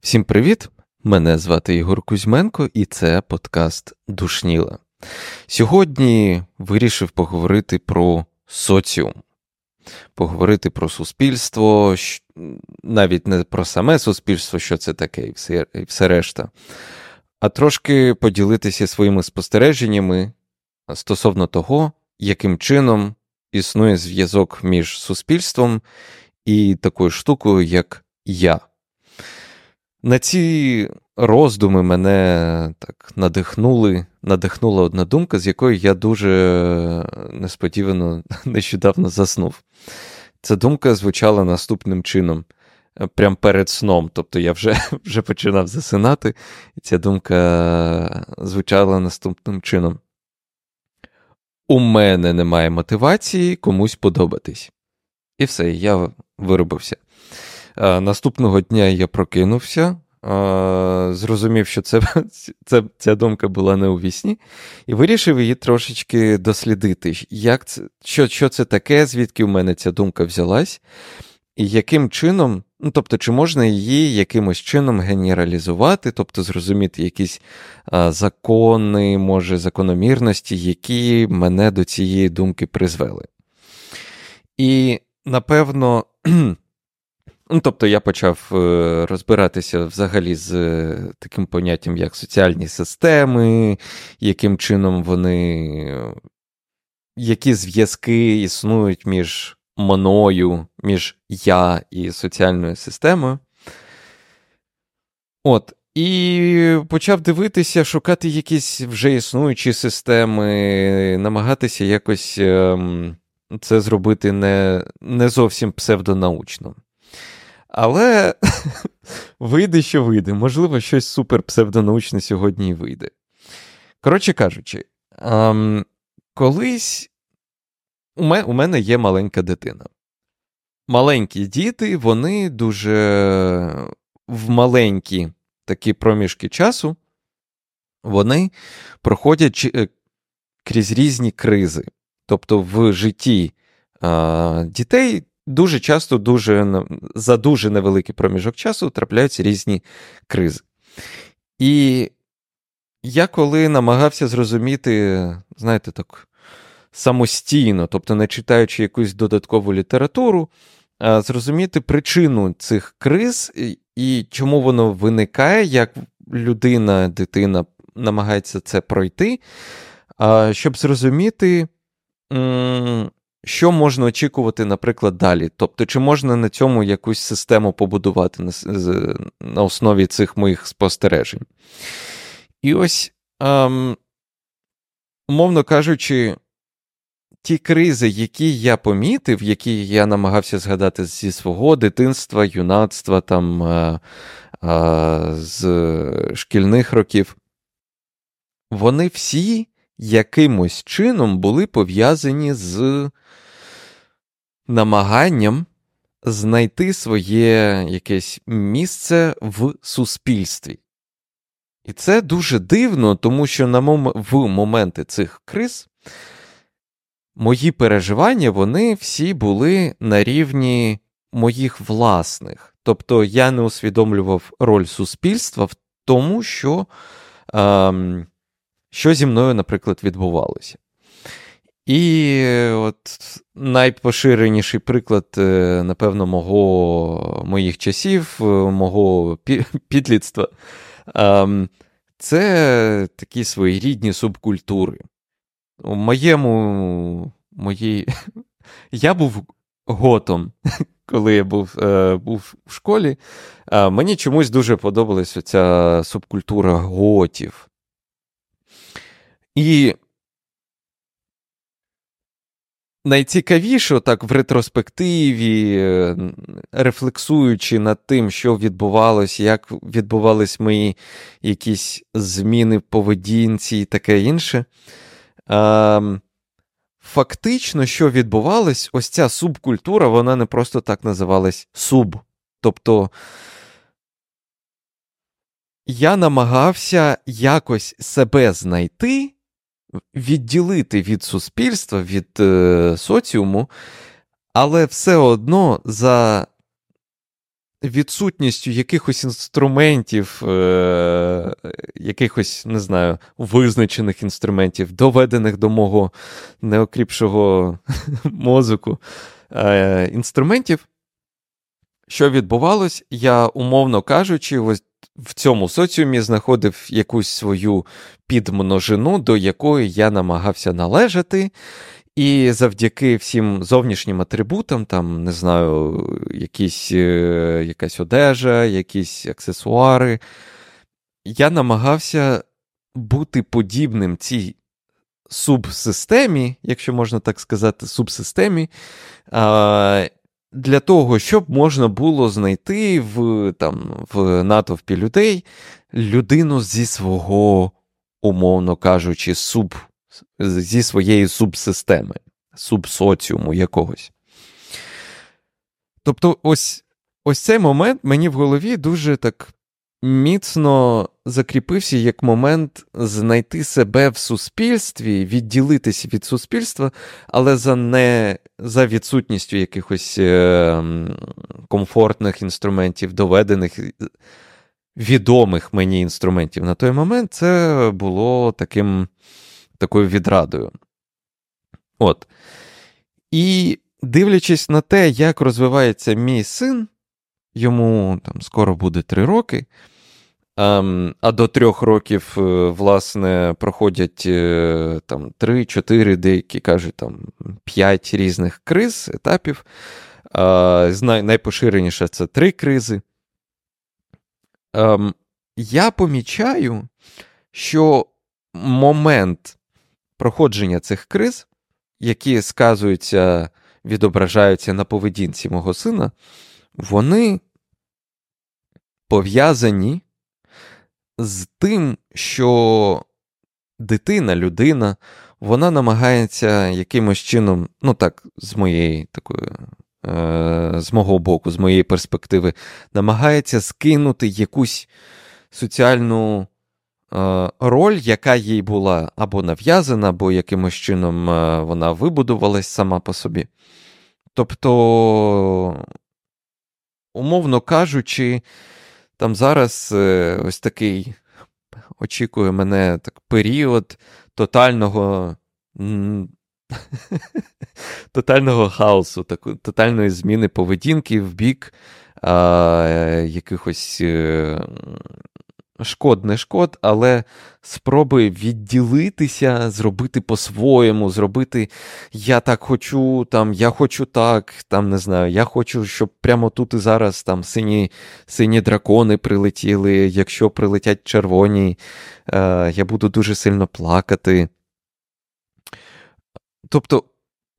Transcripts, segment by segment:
Всім привіт! Мене звати Ігор Кузьменко, і це подкаст Душніла. Сьогодні вирішив поговорити про соціум, поговорити про суспільство, навіть не про саме суспільство, що це таке, і все, і все решта, а трошки поділитися своїми спостереженнями стосовно того, яким чином існує зв'язок між суспільством і такою штукою, як я. На ці роздуми мене так надихнули, надихнула одна думка, з якою я дуже несподівано нещодавно заснув. Ця думка звучала наступним чином, прямо перед сном. Тобто я вже вже починав засинати, і ця думка звучала наступним чином. У мене немає мотивації комусь подобатись. І все, я виробився. Наступного дня я прокинувся, зрозумів, що це, це, ця думка була не у вісні, і вирішив її трошечки дослідити. Як це, Що що це таке, звідки в мене ця думка взялась, яким чином, ну тобто, чи можна її якимось чином генералізувати, тобто зрозуміти якісь а, закони, може, закономірності, які мене до цієї думки призвели. І напевно. Ну, Тобто я почав е, розбиратися взагалі з е, таким поняттям, як соціальні системи, яким чином вони, які зв'язки існують між мною, між я і соціальною системою. От. І почав дивитися, шукати якісь вже існуючі системи, намагатися якось ем, це зробити не, не зовсім псевдонаучно. Але вийде, що вийде. Можливо, щось супер псевдонаучне сьогодні і вийде. Коротше кажучи, ем, колись у мене, є маленька дитина. Маленькі діти, вони дуже в маленькі такі проміжки часу, вони проходять е, крізь різні кризи. Тобто в житті а, дітей дуже часто дуже, за дуже невеликий проміжок часу трапляються різні кризи. І я коли намагався зрозуміти, знаєте, так, самостійно, тобто не читаючи якусь додаткову літературу, зрозуміти причину цих криз і чому воно виникає, як людина, дитина намагається це пройти, щоб зрозуміти що можна очікувати, наприклад, далі? Тобто, чи можна на цьому якусь систему побудувати на, основі цих моїх спостережень? І ось, ем, умовно кажучи, ті кризи, які я помітив, які я намагався згадати зі свого дитинства, юнацтва, там, е, е, з шкільних років, вони всі якимось чином були пов'язані з намаганням знайти своє якесь місце в суспільстві. І це дуже дивно, тому що на мом... в моменти цих криз мої переживання вони всі були на рівні моїх власних. Тобто я не усвідомлював роль суспільства в тому, що, ем, що зі мною, наприклад, відбувалося. І от найпоширеніший приклад, е, напевно, мого, моїх часів, е, мого підлітства ем, це такі своєрідні субкультури. Моєму моїй... я був готом, коли я був е, був в школі. Мені чомусь дуже подобалася ця субкультура готів. І найцікавіше, так в ретроспективі, е, рефлексуючи над тим, що відбувалось, як відбувались мої якісь зміни в поведінці і таке інше. Фактично, що відбувалось, ось ця субкультура, вона не просто так називалась суб. Тобто я намагався якось себе знайти відділити від суспільства, від е, соціуму, але все одно за відсутністю якихось інструментів, е, якихось, не знаю, визначених інструментів, доведених до мого неокріпшого мозку е, інструментів, що відбувалось, я, умовно кажучи, ось в цьому соціумі знаходив якусь свою підмножину, до якої я намагався належати. І завдяки всім зовнішнім атрибутам, там, не знаю, якісь, е, якась одежа, якісь аксесуари, я намагався бути подібним цій субсистемі, якщо можна так сказати, субсистемі, для того, щоб можна було знайти в там, в натовпі людей людину зі свого, умовно кажучи, суб, зі своєї субсистеми, субсоціуму якогось. Тобто, ось ось цей момент мені в голові дуже так міцно закріпився як момент знайти себе в суспільстві, відділитися від суспільства, але за не за відсутністю якихось е, комфортних інструментів, доведених. Відомих мені інструментів на той момент це було таким, такою відрадою. От. І дивлячись на те, як розвивається мій син, йому там скоро буде три роки, Ем, а до трьох років, е, власне, проходять е, там три-чотири, деякі кажуть, там п'ять різних криз, етапів. Найпоширеніше це три кризи. Ем, я помічаю, що момент проходження цих криз, які сказуються, відображаються на поведінці мого сина, вони пов'язані з тим, що дитина, людина, вона намагається якимось чином, ну так, з моєї такої, е, з мого боку, з моєї перспективи, намагається скинути якусь соціальну роль, яка їй була або нав'язана, або якимось чином е, вона вибудувалась сама по собі. Тобто, умовно кажучи, там зараз е, ось такий очікує мене так період тотального тотального хаосу, тотальної зміни поведінки в бік а, якихось е, шкод, не шкод, але спроби відділитися, зробити по-своєму, зробити я так хочу, там, я хочу так, там не знаю, я хочу, щоб прямо тут і зараз там сині сині дракони прилетіли. Якщо прилетять червоні, е, я буду дуже сильно плакати. Тобто,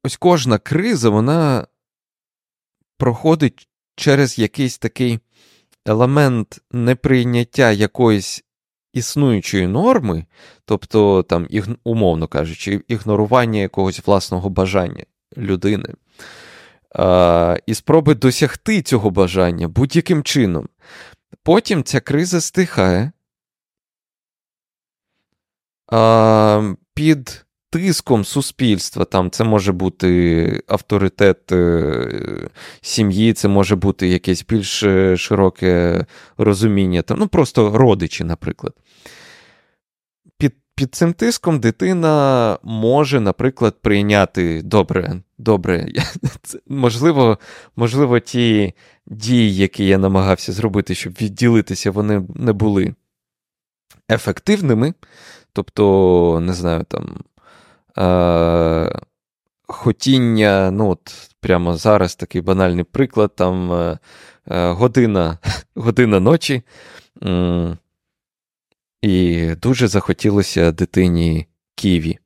ось кожна криза, вона проходить через якийсь такий елемент неприйняття якоїсь існуючої норми, тобто, там, умовно кажучи, ігнорування якогось власного бажання людини, і спроби досягти цього бажання будь-яким чином. Потім ця криза стихає. Під тиском суспільства. Там Це може бути авторитет е, сім'ї, це може бути якесь більш е, широке розуміння, там, ну просто родичі, наприклад. Під під цим тиском дитина може, наприклад, прийняти добре, добре, можливо, можливо, ті дії, які я намагався зробити, щоб відділитися, вони не були ефективними. Тобто, не знаю, там е, хотіння, ну от прямо зараз такий банальний приклад, там е, е година година ночі, е, і дуже захотілося дитині Ківі.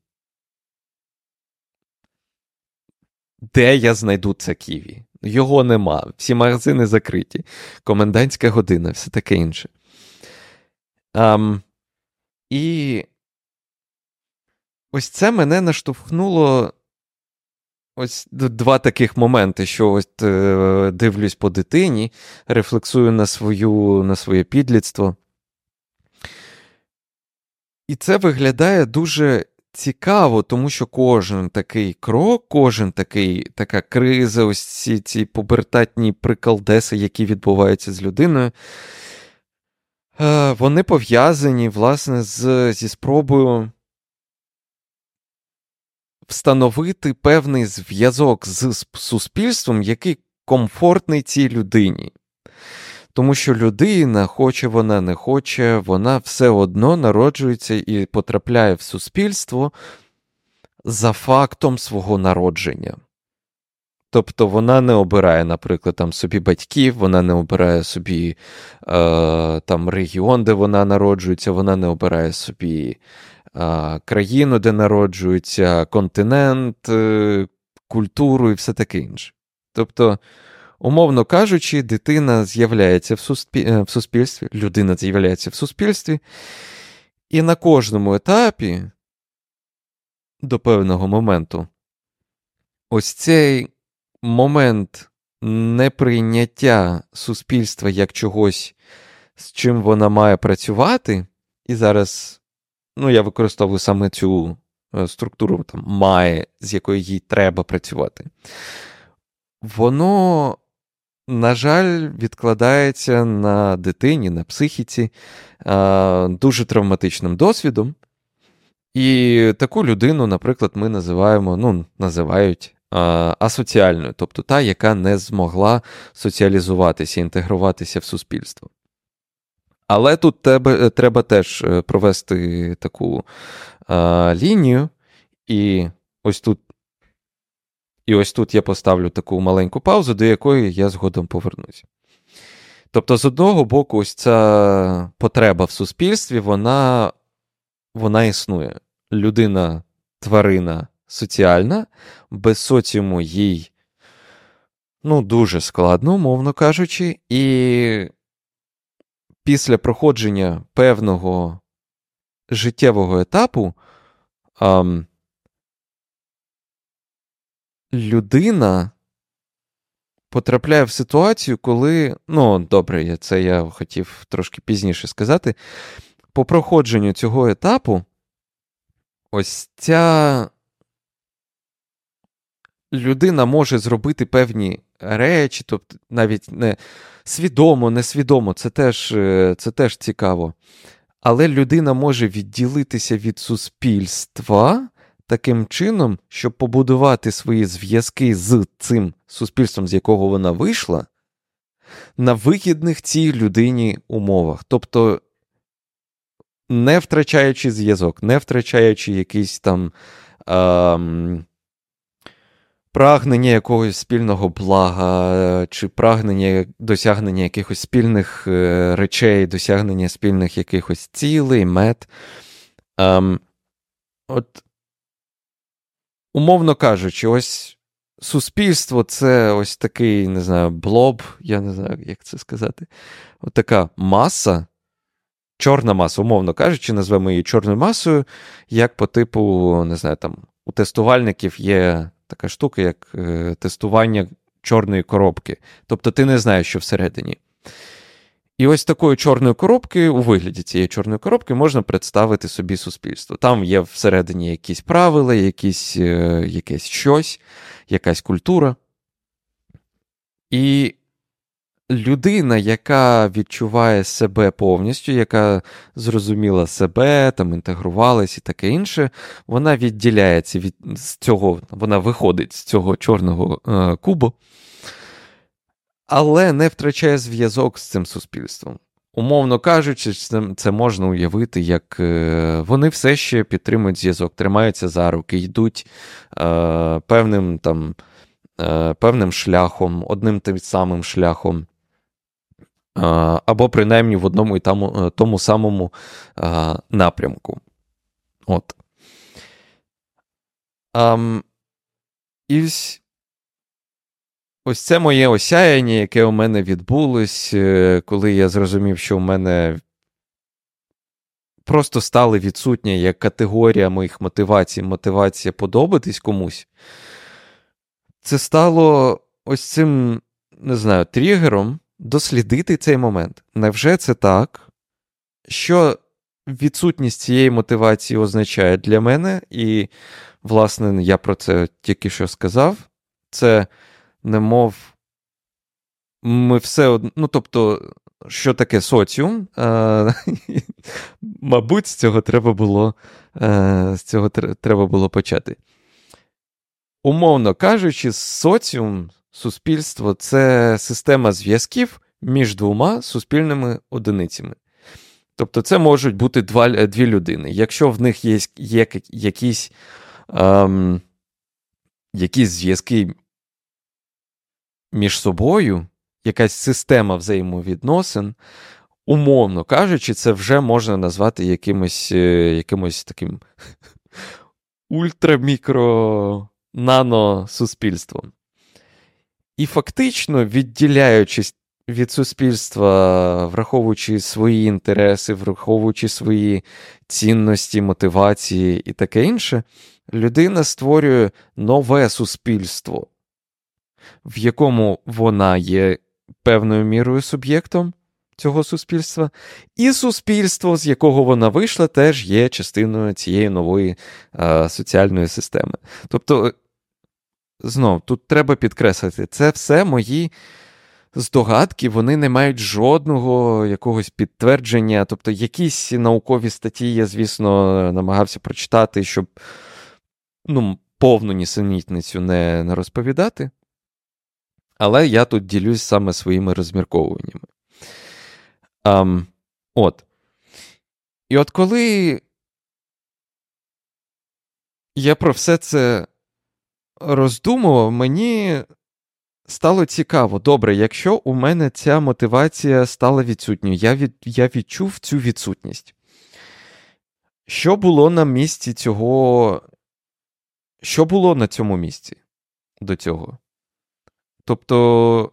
Де я знайду це Ківі? Його нема, всі магазини закриті, комендантська година, все таке інше. Um, і ось це мене наштовхнуло. Ось два таких моменти, що ось е, дивлюсь по дитині, рефлексую на свою, на своє підлітство. І це виглядає дуже цікаво, тому що кожен такий крок, кожен такий така криза, ось ці ці побертатні приколдеси, які відбуваються з людиною, е, вони пов'язані, власне, з, зі спробою встановити певний зв'язок з суспільством, який комфортний цій людині. Тому що людина, хоче вона не хоче, вона все одно народжується і потрапляє в суспільство за фактом свого народження. Тобто вона не обирає, наприклад, там собі батьків, вона не обирає собі е, там регіон, де вона народжується, вона не обирає собі країну, де народжується, континент, е, культуру і все таке інше. Тобто Умовно кажучи, дитина з'являється в, суспіль... Е, в суспільстві, людина з'являється в суспільстві, і на кожному етапі до певного моменту ось цей момент неприйняття суспільства як чогось, з чим вона має працювати, і зараз ну, я використовую саме цю е, структуру там, має, з якою їй треба працювати. Воно на жаль, відкладається на дитині, на психіці дуже травматичним досвідом. І таку людину, наприклад, ми називаємо, ну, називають асоціальною, тобто та, яка не змогла соціалізуватися, інтегруватися в суспільство. Але тут тебе, треба теж е, провести таку а, лінію, і ось тут і ось тут я поставлю таку маленьку паузу, до якої я згодом повернусь. Тобто, з одного боку, ось ця потреба в суспільстві, вона вона існує. Людина, тварина соціальна, без соціуму їй ну, дуже складно, умовно кажучи, і після проходження певного життєвого етапу. Ам, людина потрапляє в ситуацію, коли. Ну, добре, це я хотів трошки пізніше сказати. По проходженню цього етапу, ось ця людина може зробити певні речі, тобто навіть не свідомо, несвідомо, це теж, е, це теж цікаво. Але людина може відділитися від суспільства таким чином, щоб побудувати свої зв'язки з цим суспільством, з якого вона вийшла, на вигідних цій людині умовах. Тобто, не втрачаючи зв'язок, не втрачаючи якийсь там. Ем, Прагнення якогось спільного блага, чи прагнення досягнення якихось спільних е, речей, досягнення спільних якихось цілей, мет. Ем, От умовно кажучи, ось суспільство це ось такий, не знаю, блоб, я не знаю, як це сказати. От така маса, чорна маса, умовно кажучи, назвемо її чорною масою, як по типу, не знаю, там у тестувальників є така штука, як е, тестування чорної коробки. Тобто ти не знаєш, що всередині. І ось такої чорної коробки, у вигляді цієї чорної коробки, можна представити собі суспільство. Там є всередині якісь правила, якісь, е, якесь щось, якась культура. І людина, яка відчуває себе повністю, яка зрозуміла себе, там інтегрувалась і таке інше, вона відділяється від цього, вона виходить з цього чорного е, кубу але не втрачає зв'язок з цим суспільством. Умовно кажучи, це, можна уявити, як е, вони все ще підтримують зв'язок, тримаються за руки, йдуть е, певним там, е, певним шляхом, одним тим самим шляхом, або принаймні в одному і тому, е, тому самому напрямку. От. Um, і Ось це моє осяяння, яке у мене відбулось, е, коли я зрозумів, що у мене просто стали відсутня як категорія моїх мотивацій, мотивація подобатись комусь. Це стало ось цим, не знаю, тригером дослідити цей момент. Невже це так? Що відсутність цієї мотивації означає для мене, і, власне, я про це тільки що сказав. Це немов ми все одно, ну, тобто, що таке соціум? А, Мабуть, з цього треба було з цього треба було почати. Умовно кажучи, соціум, суспільство це система зв'язків між двома суспільними одиницями. Тобто, це можуть бути два, дві людини. Якщо в них є є якісь ем, якісь зв'язки між собою, якась система взаємовідносин, умовно кажучи, це вже можна назвати якимось е, якимось таким ультрамікро нано суспільством. І фактично, відділяючись від суспільства, враховуючи свої інтереси, враховуючи свої цінності, мотивації і таке інше, людина створює нове суспільство, в якому вона є певною мірою суб'єктом цього суспільства, і суспільство, з якого вона вийшла, теж є частиною цієї нової а, соціальної системи. Тобто, знов, тут треба підкреслити, це все мої здогадки, вони не мають жодного якогось підтвердження. Тобто, якісь наукові статті я, звісно, намагався прочитати, щоб ну, повну нісенітницю не, не розповідати. Але я тут ділюсь саме своїми розмірковуваннями. Um, от. І от коли я про все це роздумував, мені стало цікаво. Добре, якщо у мене ця мотивація стала відсутньою, я від, я відчув цю відсутність. Що було на місці цього? Що було на цьому місці до цього? Тобто.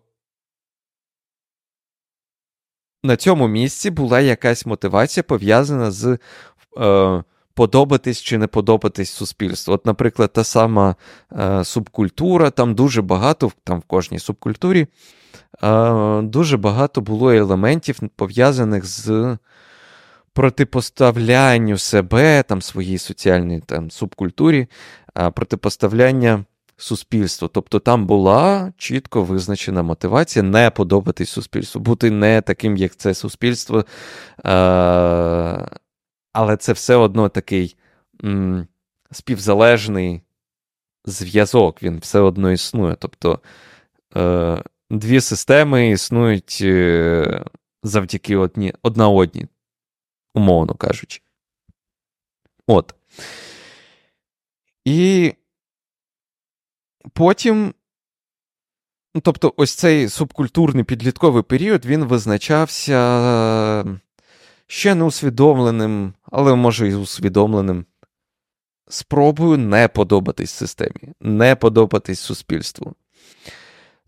На цьому місці була якась мотивація пов'язана з е, подобатись чи не подобатись суспільству. От, наприклад, та сама е, субкультура, там дуже багато, там в кожній субкультурі е, дуже багато було елементів, пов'язаних з протипоставлянню себе, там, своїй соціальній там, субкультурі, е, протипоставляння суспільству. Тобто там була чітко визначена мотивація не подобатись суспільству, бути не таким, як це суспільство. Е, але це все одно такий м, співзалежний зв'язок, він все одно існує. Тобто е, дві системи існують е, завдяки одні, одна одній, умовно кажучи. От. І потім. Ну, тобто, ось цей субкультурний підлітковий період він визначався ще не усвідомленим, але може і усвідомленим. Спробую не подобатись системі, не подобатись суспільству.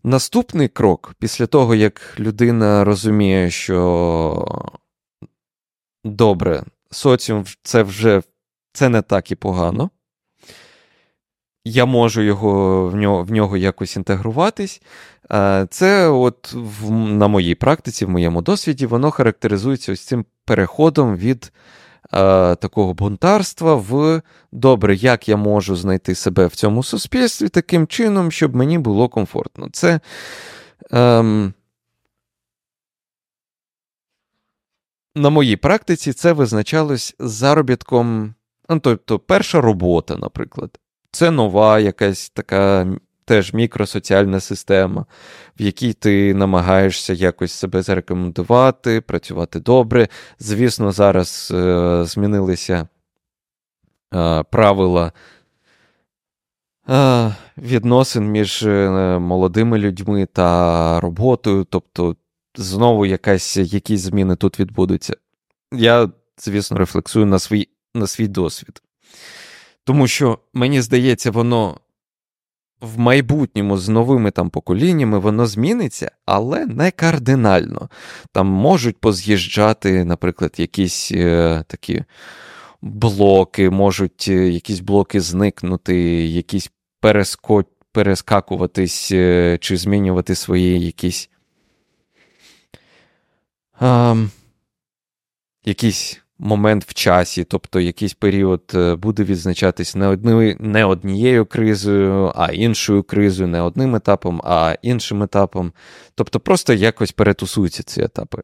Наступний крок, після того, як людина розуміє, що добре, соціум це вже це не так і погано. Я можу його в нього в нього якось інтегруватись. Це, от в, на моїй практиці, в моєму досвіді, воно характеризується ось цим переходом від е, такого бунтарства в добре, як я можу знайти себе в цьому суспільстві таким чином, щоб мені було комфортно. Це. Ем, На моїй практиці це визначалось заробітком, ну, тобто перша робота, наприклад. Це нова якась така теж мікросоціальна система, в якій ти намагаєшся якось себе зарекомендувати, працювати добре. Звісно, зараз е, змінилися е, правила. Е, відносин між е, молодими людьми та роботою, тобто знову якась, якісь зміни тут відбудуться. Я, звісно, рефлексую на свій на свій досвід. Тому що, мені здається, воно в майбутньому з новими там поколіннями воно зміниться, але не кардинально. Там можуть поз'їжджати, наприклад, якісь е, такі блоки, можуть е, якісь блоки зникнути, якісь переско... перескакуватись е, чи змінювати свої якісь. Якісь момент в часі, тобто якийсь період е, буде відзначатись не одні, не однією кризою, а іншою кризою, не одним етапом, а іншим етапом. Тобто просто якось перетусуються ці етапи.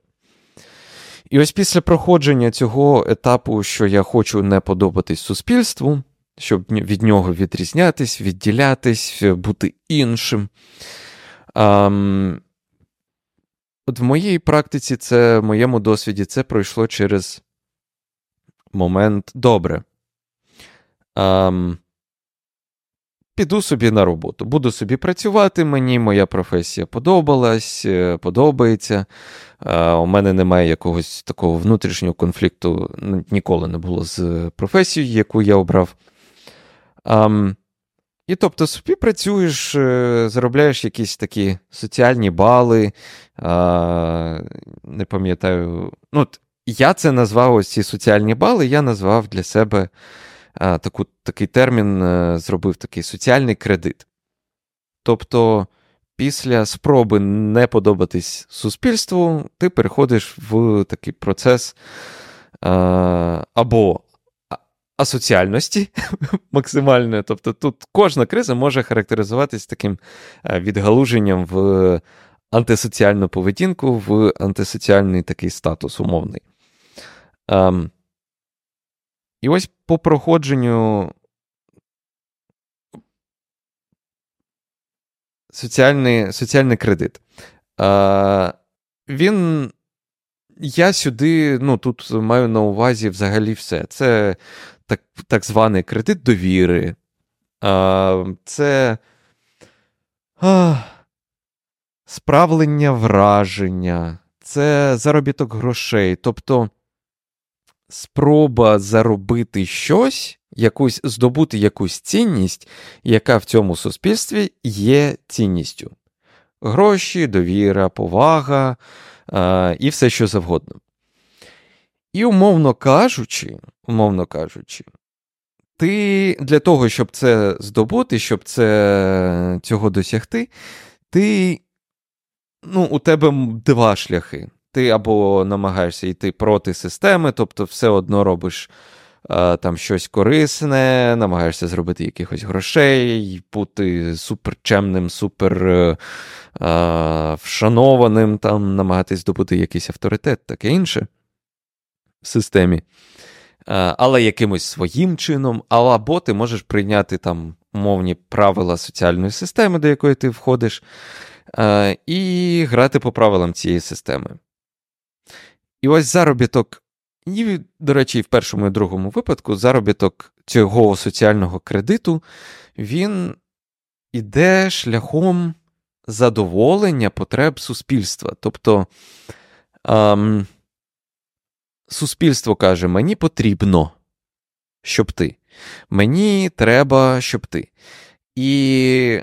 І ось після проходження цього етапу, що я хочу не подобатись суспільству, щоб від нього відрізнятись, відділятись, бути іншим. Ам, От в моїй практиці, це в моєму досвіді, це пройшло через момент добре. Ам, Піду собі на роботу, буду собі працювати. Мені моя професія подобалась, е, подобається. У мене немає якогось такого внутрішнього конфлікту, ніколи не було з професією, яку я обрав. Um, і тобто собі працюєш, е, заробляєш якісь такі соціальні бали. А, Не пам'ятаю. Ну, Я це назвав ось ці соціальні бали, я назвав для себе а, таку, такий термін, а, е, зробив такий соціальний кредит. Тобто, після спроби не подобатись суспільству, ти переходиш в такий процес а, або асоціальності максимальної. Тобто тут кожна криза може характеризуватись таким е, відгалуженням в антисоціальну поведінку, в антисоціальний такий статус умовний. Um, і ось по проходженню соціальний соціальний кредит. Uh, він. Я сюди, ну, тут маю на увазі взагалі все. Це так так званий кредит довіри. А, Це а, справлення враження, це заробіток грошей. Тобто спроба заробити щось, якусь, здобути якусь цінність, яка в цьому суспільстві є цінністю. Гроші, довіра, повага а, і все що завгодно. І, умовно кажучи, умовно кажучи, ти для того, щоб це здобути, щоб це, цього досягти, ти, ну, у тебе два шляхи. Ти або намагаєшся йти проти системи, тобто все одно робиш а, там щось корисне, намагаєшся зробити якихось грошей, бути суперчемним, супер а, вшанованим, там, намагатись здобути якийсь авторитет, таке інше в системі, але якимось своїм чином, або ти можеш прийняти там умовні правила соціальної системи, до якої ти входиш, і грати по правилам цієї системи. І ось заробіток, і, до речі, в першому і другому випадку заробіток цього соціального кредиту, він іде шляхом задоволення потреб суспільства. Тобто. Ам, суспільство каже: мені потрібно, щоб ти. Мені треба, щоб ти. І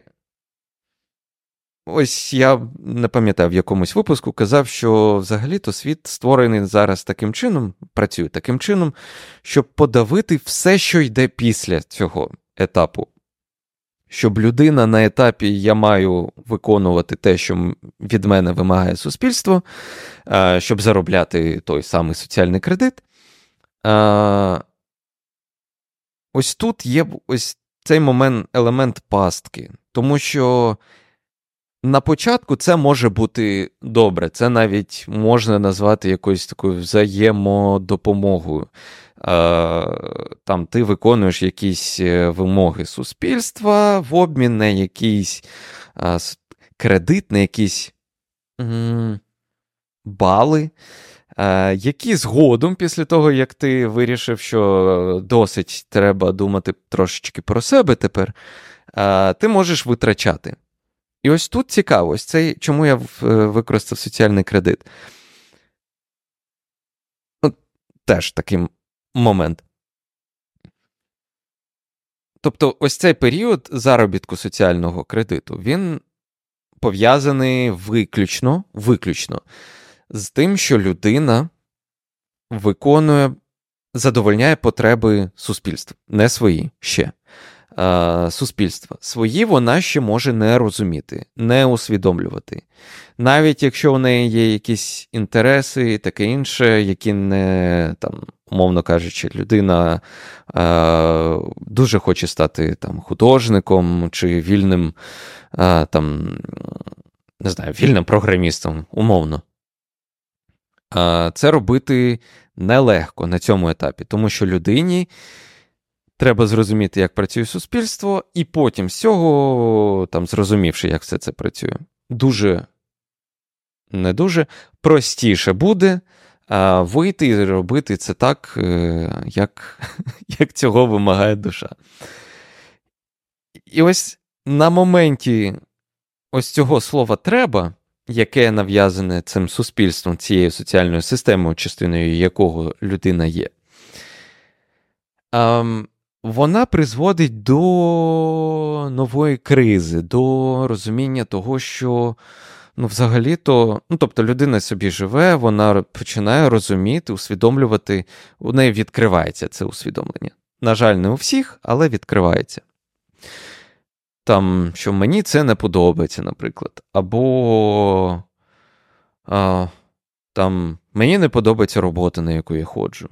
ось я не пам'ятаю в якомусь випуску казав, що взагалі-то світ створений зараз таким чином, працює таким чином, щоб подавити все, що йде після цього етапу щоб людина на етапі я маю виконувати те, що від мене вимагає суспільство, щоб заробляти той самий соціальний кредит. Ось тут є ось цей момент, елемент пастки, тому що на початку це може бути добре, це навіть можна назвати якоюсь такою взаємодопомогою. Там ти виконуєш якісь е, вимоги суспільства в обмін на якийсь кредит, на якісь бали, які згодом, після того, як ти вирішив, що досить треба думати трошечки про себе тепер, ти можеш витрачати. І ось тут цікаво, це чому я е, використав соціальний кредит. Ну, Теж такий момент. Тобто, ось цей період заробітку соціального кредиту, він пов'язаний виключно, виключно з тим, що людина виконує, задовольняє потреби суспільства, не свої ще. Е, суспільства. Свої вона ще може не розуміти, не усвідомлювати. Навіть якщо у неї є якісь інтереси і таке інше, які не, там, умовно кажучи, людина е, дуже хоче стати там, художником чи вільним е, там, не знаю, вільним програмістом, умовно. Е, це робити нелегко на цьому етапі, тому що людині. Треба зрозуміти, як працює суспільство, і потім з цього, там, зрозумівши, як все це працює, дуже не дуже простіше буде а, вийти і робити це так, е, як, як цього вимагає душа. І ось на моменті ось цього слова треба, яке нав'язане цим суспільством, цією соціальною системою, частиною якого людина є. А, вона призводить до нової кризи, до розуміння того, що ну, взагалі-то, ну, тобто людина собі живе, вона починає розуміти, усвідомлювати, у неї відкривається це усвідомлення. На жаль, не у всіх, але відкривається. Там, що мені це не подобається, наприклад. Або а, там, мені не подобається робота, на яку я ходжу.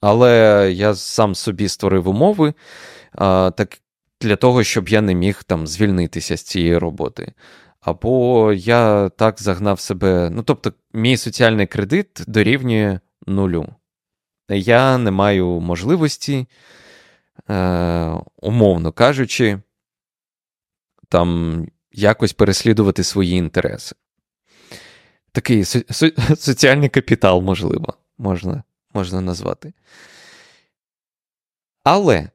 Але я сам собі створив умови а, так, для того, щоб я не міг там звільнитися з цієї роботи. Або я так загнав себе. Ну, тобто, мій соціальний кредит дорівнює нулю. Я не маю можливості, е, умовно кажучи, там якось переслідувати свої інтереси. Такий со- соціальний капітал, можливо, можна можна назвати. Але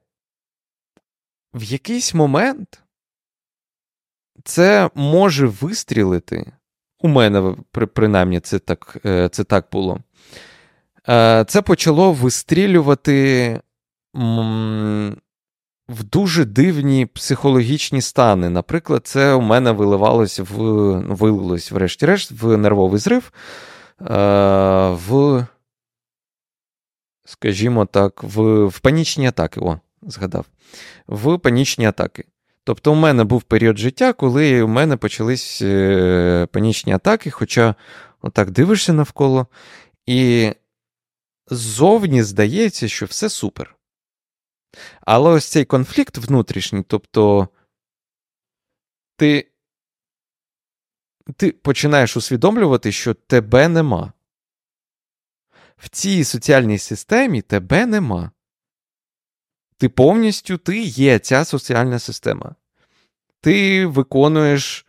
в якийсь момент це може вистрілити. У мене, принаймні, це так, е, це так було. Е, це почало вистрілювати в дуже дивні психологічні стани. Наприклад, це у мене виливалось в вилилось, врешті-решт, в нервовий зрив, е, в скажімо так, в в панічні атаки. О, згадав. В панічні атаки. Тобто, у мене був період життя, коли у мене почались е, панічні атаки, хоча отак дивишся навколо, і ззовні здається, що все супер. Але ось цей конфлікт внутрішній, тобто ти ти починаєш усвідомлювати, що тебе нема в цій соціальній системі тебе нема. Ти повністю ти є ця соціальна система. Ти виконуєш,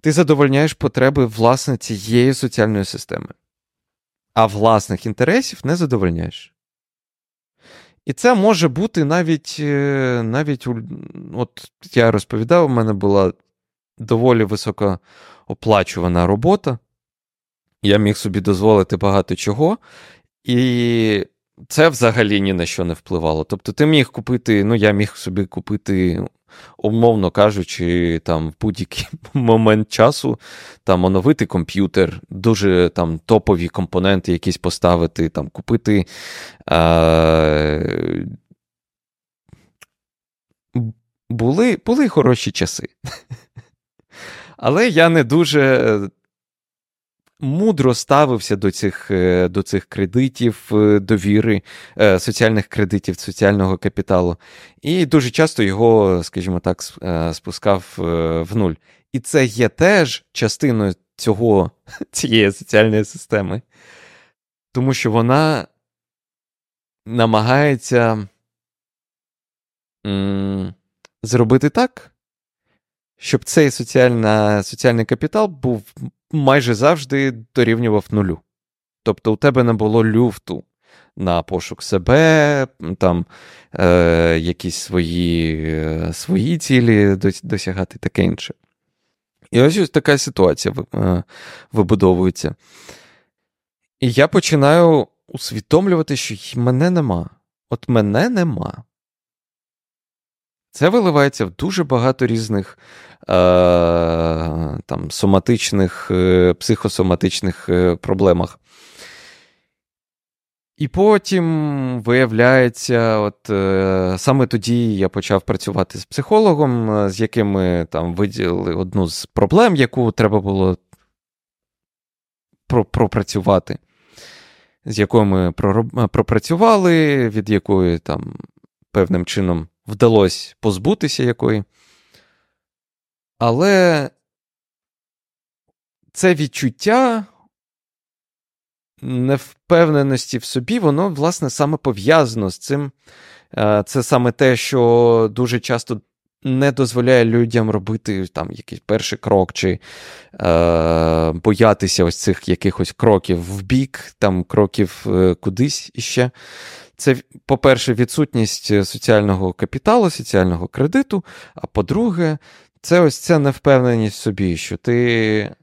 ти задовольняєш потреби власне цієї соціальної системи, а власних інтересів не задовольняєш. І це може бути навіть, е, навіть от я розповідав, у мене була доволі високооплачувана робота. Я міг собі дозволити багато чого, і це взагалі ні на що не впливало. Тобто, ти міг купити, ну, я міг собі купити, умовно кажучи, там в будь-який момент часу там оновити комп'ютер, дуже там топові компоненти якісь поставити, там купити. Е- були, Були хороші часи. Але я не дуже мудро ставився до цих е, до цих кредитів, е, довіри, е, соціальних кредитів, соціального капіталу. І дуже часто його, скажімо так, спускав в нуль. І це є теж частиною цього, цієї соціальної системи, тому що вона намагається зробити так, щоб цей соціальний капітал був майже завжди дорівнював нулю. Тобто у тебе не було люфту на пошук себе, там е, якісь свої е, свої цілі досягати таке інше. І ось ось така ситуація е, вибудовується. І я починаю усвідомлювати, що мене нема. От мене нема. Це виливається в дуже багато різних е, там, соматичних, е, психосоматичних е, проблемах. І потім виявляється, от е, саме тоді я почав працювати з психологом, е, з яким ми там виділили одну з проблем, яку треба було пропрацювати, з якою ми пропрацювали, від якої там певним чином вдалося позбутися якої. Але це відчуття невпевненості в собі, воно, власне, саме пов'язано з цим. Е, це саме те, що дуже часто не дозволяє людям робити там якийсь перший крок, чи е, боятися ось цих якихось кроків в бік, там кроків е, кудись іще. Це, по-перше, відсутність соціального капіталу, соціального кредиту. А по-друге, це ось ця невпевненість собі, що ти,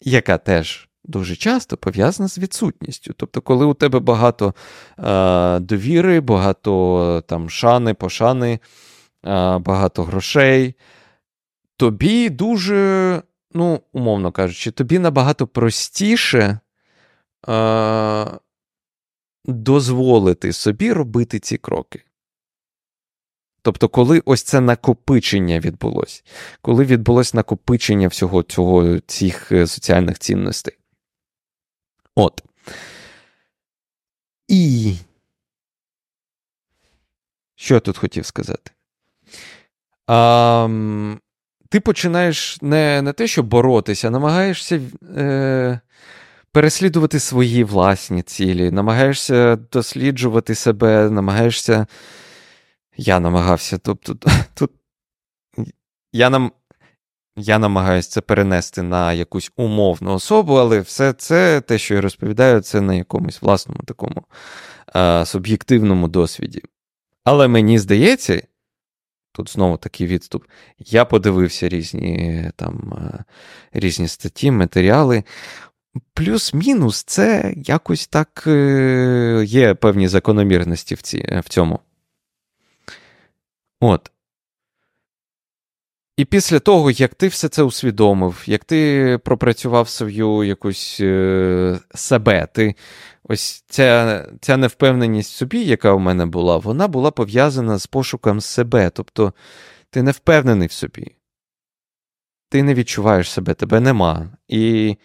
яка теж дуже часто пов'язана з відсутністю. Тобто, коли у тебе багато е, довіри, багато там шани, пошани, е, багато грошей, тобі дуже, ну, умовно кажучи, тобі набагато простіше. Е, Дозволити собі робити ці кроки. Тобто, коли ось це накопичення відбулося, коли відбулось накопичення всього цього цих е, соціальних цінностей. От. І. Що я тут хотів сказати? А, Ти починаєш не не те, що боротися, а намагаєшся е, переслідувати свої власні цілі, намагаєшся досліджувати себе, намагаєшся. Я намагався. Тобто, тут я нам я намагаюся це перенести на якусь умовну особу, але все це, те, що я розповідаю, це на якомусь власному такому а, суб'єктивному досвіді. Але мені здається, тут знову такий відступ, я подивився різні там, різні статті, матеріали. Плюс-мінус, це якось так е, є певні закономірності в, в цьому. От. І після того, як ти все це усвідомив, як ти пропрацював свою якусь е, себе, ти ось ця ця невпевненість в собі, яка у мене була, вона була пов'язана з пошуком себе. Тобто ти не впевнений в собі, ти не відчуваєш себе, тебе нема. І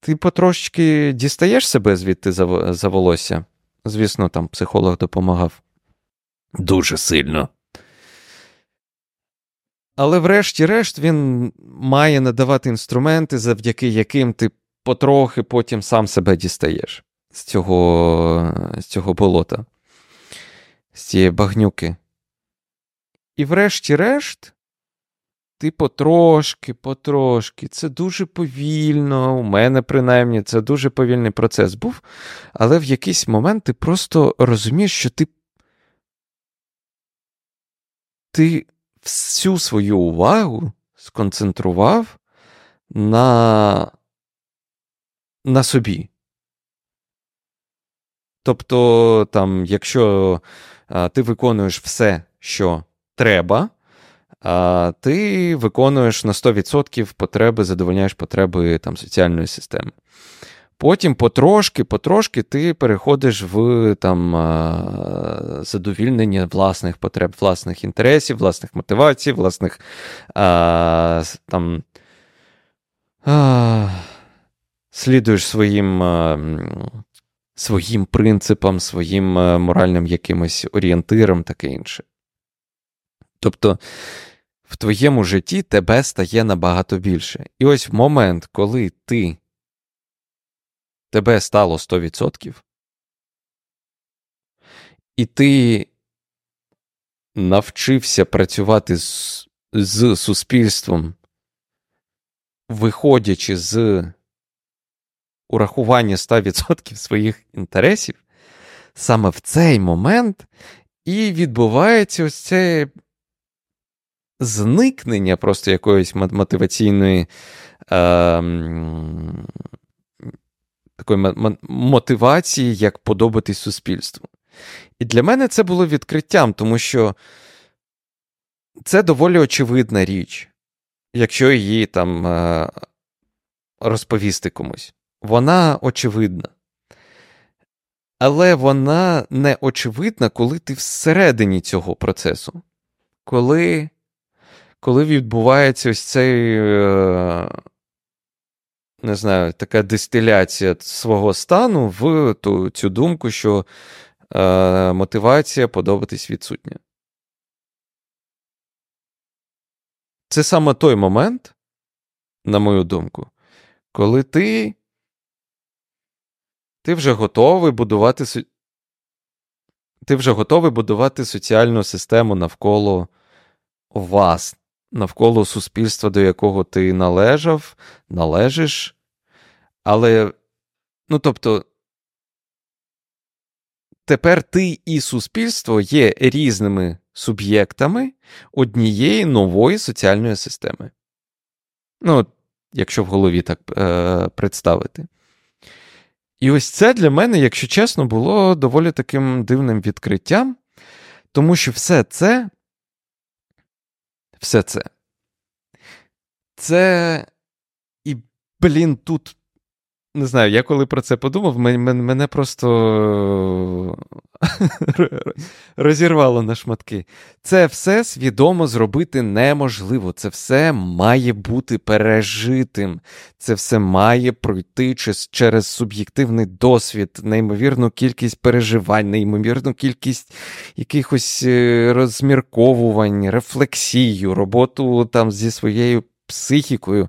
ти потрошки дістаєш себе звідти за, за волосся. Звісно, там психолог допомагав. Дуже сильно. Але, врешті-решт, він має надавати інструменти, завдяки яким ти потрохи потім сам себе дістаєш з цього, з цього болота, з цієї багнюки. І, врешті-решт, ти потрошки, потрошки, це дуже повільно, у мене принаймні це дуже повільний процес був, але в якийсь момент ти просто розумієш, що ти. Ти всю свою увагу сконцентрував на, на собі. Тобто, там, якщо а, ти виконуєш все, що треба, а, ти виконуєш на 100% потреби, задовольняєш потреби там, соціальної системи. Потім потрошки, потрошки ти переходиш в там задовільнення власних потреб, власних інтересів, власних мотивацій, власних а, там а, слідуєш своїм своїм принципам, своїм моральним якимось орієнтирам, таке інше. Тобто в твоєму житті тебе стає набагато більше. І ось в момент, коли ти тебе стало 100%, і ти навчився працювати з, з суспільством, виходячи з урахування 100% своїх інтересів, саме в цей момент і відбувається ось це зникнення просто якоїсь мотиваційної. Е, такої мотивації, як подобатись суспільству. І для мене це було відкриттям, тому що це доволі очевидна річ, якщо її там е, розповісти комусь. Вона очевидна. Але вона не очевидна, коли ти всередині цього процесу. Коли коли відбувається ось цей, е, не знаю, така дистиляція свого стану в ту, цю думку, що е, мотивація подобатись відсутня. Це саме той момент, на мою думку, коли ти ти вже готовий будувати ти вже готовий будувати соціальну систему навколо вас, навколо суспільства, до якого ти належав, належиш. Але, ну тобто, тепер ти і суспільство є різними суб'єктами однієї нової соціальної системи. Ну, якщо в голові так е, представити. І ось це для мене, якщо чесно, було доволі таким дивним відкриттям, тому що все це, все це, це, і, блін, тут не знаю, я коли про це подумав, мене просто розірвало на шматки. Це все свідомо зробити неможливо. Це все має бути пережитим. Це все має пройти через суб'єктивний досвід, неймовірну кількість переживань, неймовірну кількість якихось е, розмірковувань, рефлексію, роботу там зі своєю психікою,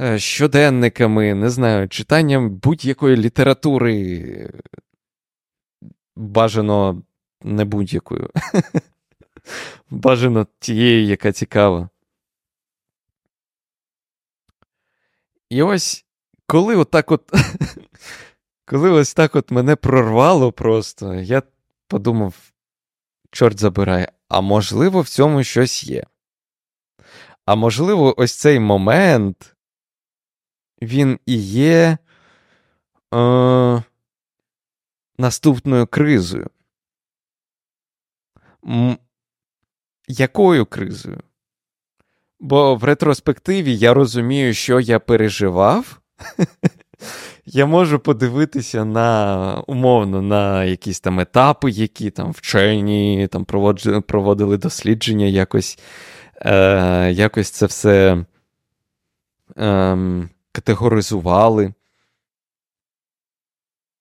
е, щоденниками, не знаю, читанням будь-якої літератури. Бажано не будь-якою. Бажано тією, яка цікава. І ось коли отак от. Коли ось так от мене прорвало просто, я подумав, чорт забирай, а можливо, в цьому щось є. А можливо, ось цей момент він і є е, наступною кризою. М- Якою кризою? Бо в ретроспективі я розумію, що я переживав. Я можу подивитися на умовно на якісь там етапи, які там вчені там проводили дослідження якось е, якось це все е, категоризували.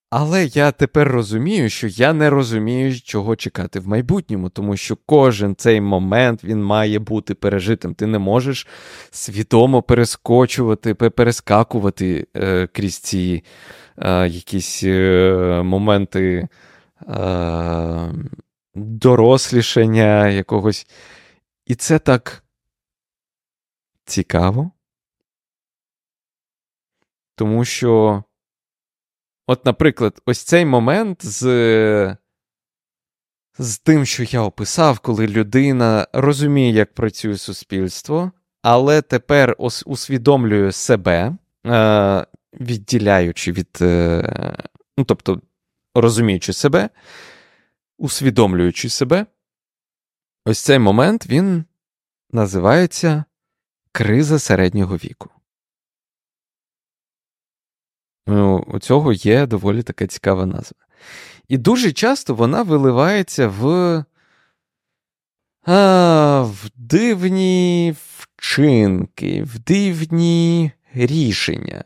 Але я тепер розумію, що я не розумію, чого чекати в майбутньому, тому що кожен цей момент він має бути пережитим. Ти не можеш свідомо перескочувати, перескакувати е, крізь ці е, якісь е, моменти е, дорослішання якогось. І це так цікаво. Тому що, от, наприклад, ось цей момент з з тим, що я описав, коли людина розуміє, як працює суспільство, але тепер усвідомлює себе, е, відділяючи від, е, ну, тобто, розуміючи себе, усвідомлюючи себе, Ось цей момент він називається криза середнього віку. Ну, У цього є доволі така цікава назва. І дуже часто вона виливається в а, в дивні вчинки, в дивні рішення.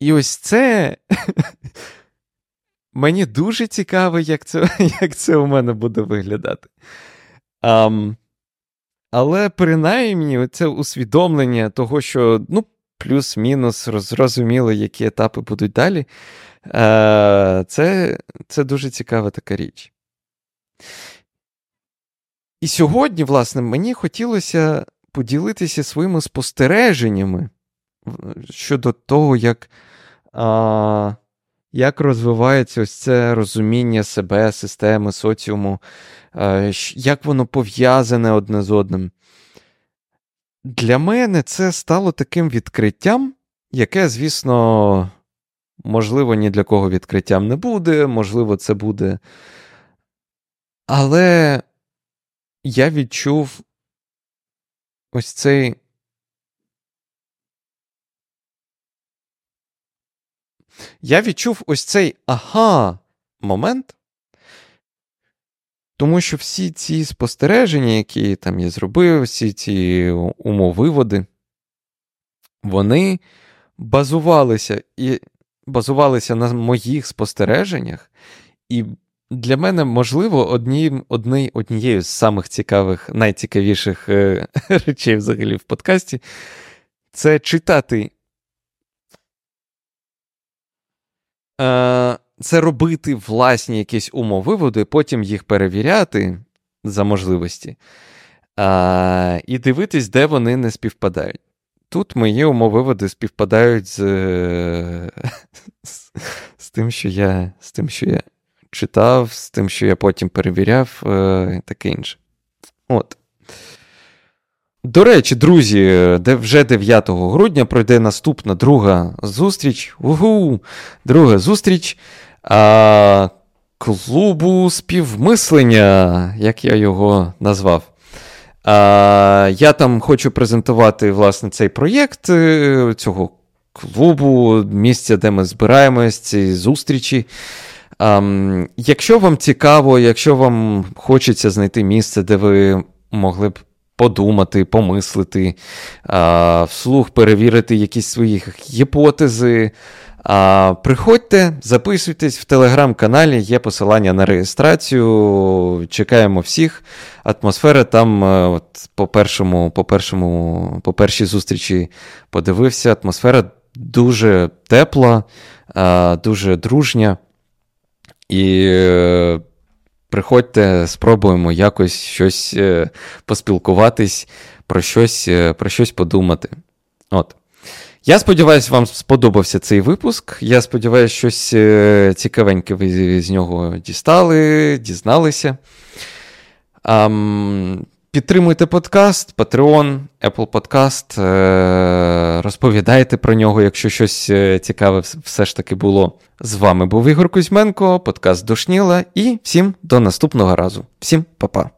І ось це Мені дуже цікаво, як це як це у мене буде виглядати. Um, але принаймні це усвідомлення того, що ну, плюс-мінус зрозуміло, які етапи будуть далі. Uh, це, це дуже цікава така річ. І сьогодні, власне, мені хотілося поділитися своїми спостереженнями щодо того, як. Uh, як розвивається ось це розуміння себе, системи, соціуму, е, як воно пов'язане одне з одним? Для мене це стало таким відкриттям, яке, звісно, можливо, ні для кого відкриттям не буде, можливо, це буде. Але я відчув ось цей я відчув ось цей ага момент. Тому що всі ці спостереження, які там я зробив, всі ці умовиводи, вони базувалися і базувалися на моїх спостереженнях, і для мене, можливо, одні, одні, однією з самих цікавих, найцікавіших е, речей взагалі в подкасті це читати. Е, це робити власні якісь умовиводи, потім їх перевіряти за можливості, а, і дивитись, де вони не співпадають. Тут мої умовиводи співпадають з, з, з, тим, що я, з тим, що я читав, з тим, що я потім перевіряв, е, і таке інше. От. До речі, друзі, де вже 9 грудня пройде наступна друга зустріч. Угу! Друга зустріч а, клубу співмислення, як я його назвав. А, Я там хочу презентувати власне, цей проєкт е, цього клубу, місця, де ми збираємось, ці зустрічі. А, Якщо вам цікаво, якщо вам хочеться знайти місце, де ви могли б подумати, помислити, а, вслух перевірити якісь свої гіпотези. А, Приходьте, записуйтесь в телеграм-каналі, є посилання на реєстрацію. Чекаємо всіх. Атмосфера там, е, от по першому, по першому, по першій зустрічі подивився. Атмосфера дуже тепла, дуже дружня. І е, приходьте, спробуємо якось щось е, поспілкуватись, про щось, про щось подумати. От. Я сподіваюся, вам сподобався цей випуск. Я сподіваюся, щось е, цікавеньке ви з нього дістали, дізналися. Um, підтримуйте подкаст, Patreon, Apple Podcast. Е, розповідайте про нього, якщо щось е, цікаве все ж таки було. З вами був Ігор Кузьменко, подкаст Душніла, і всім до наступного разу. Всім па-па.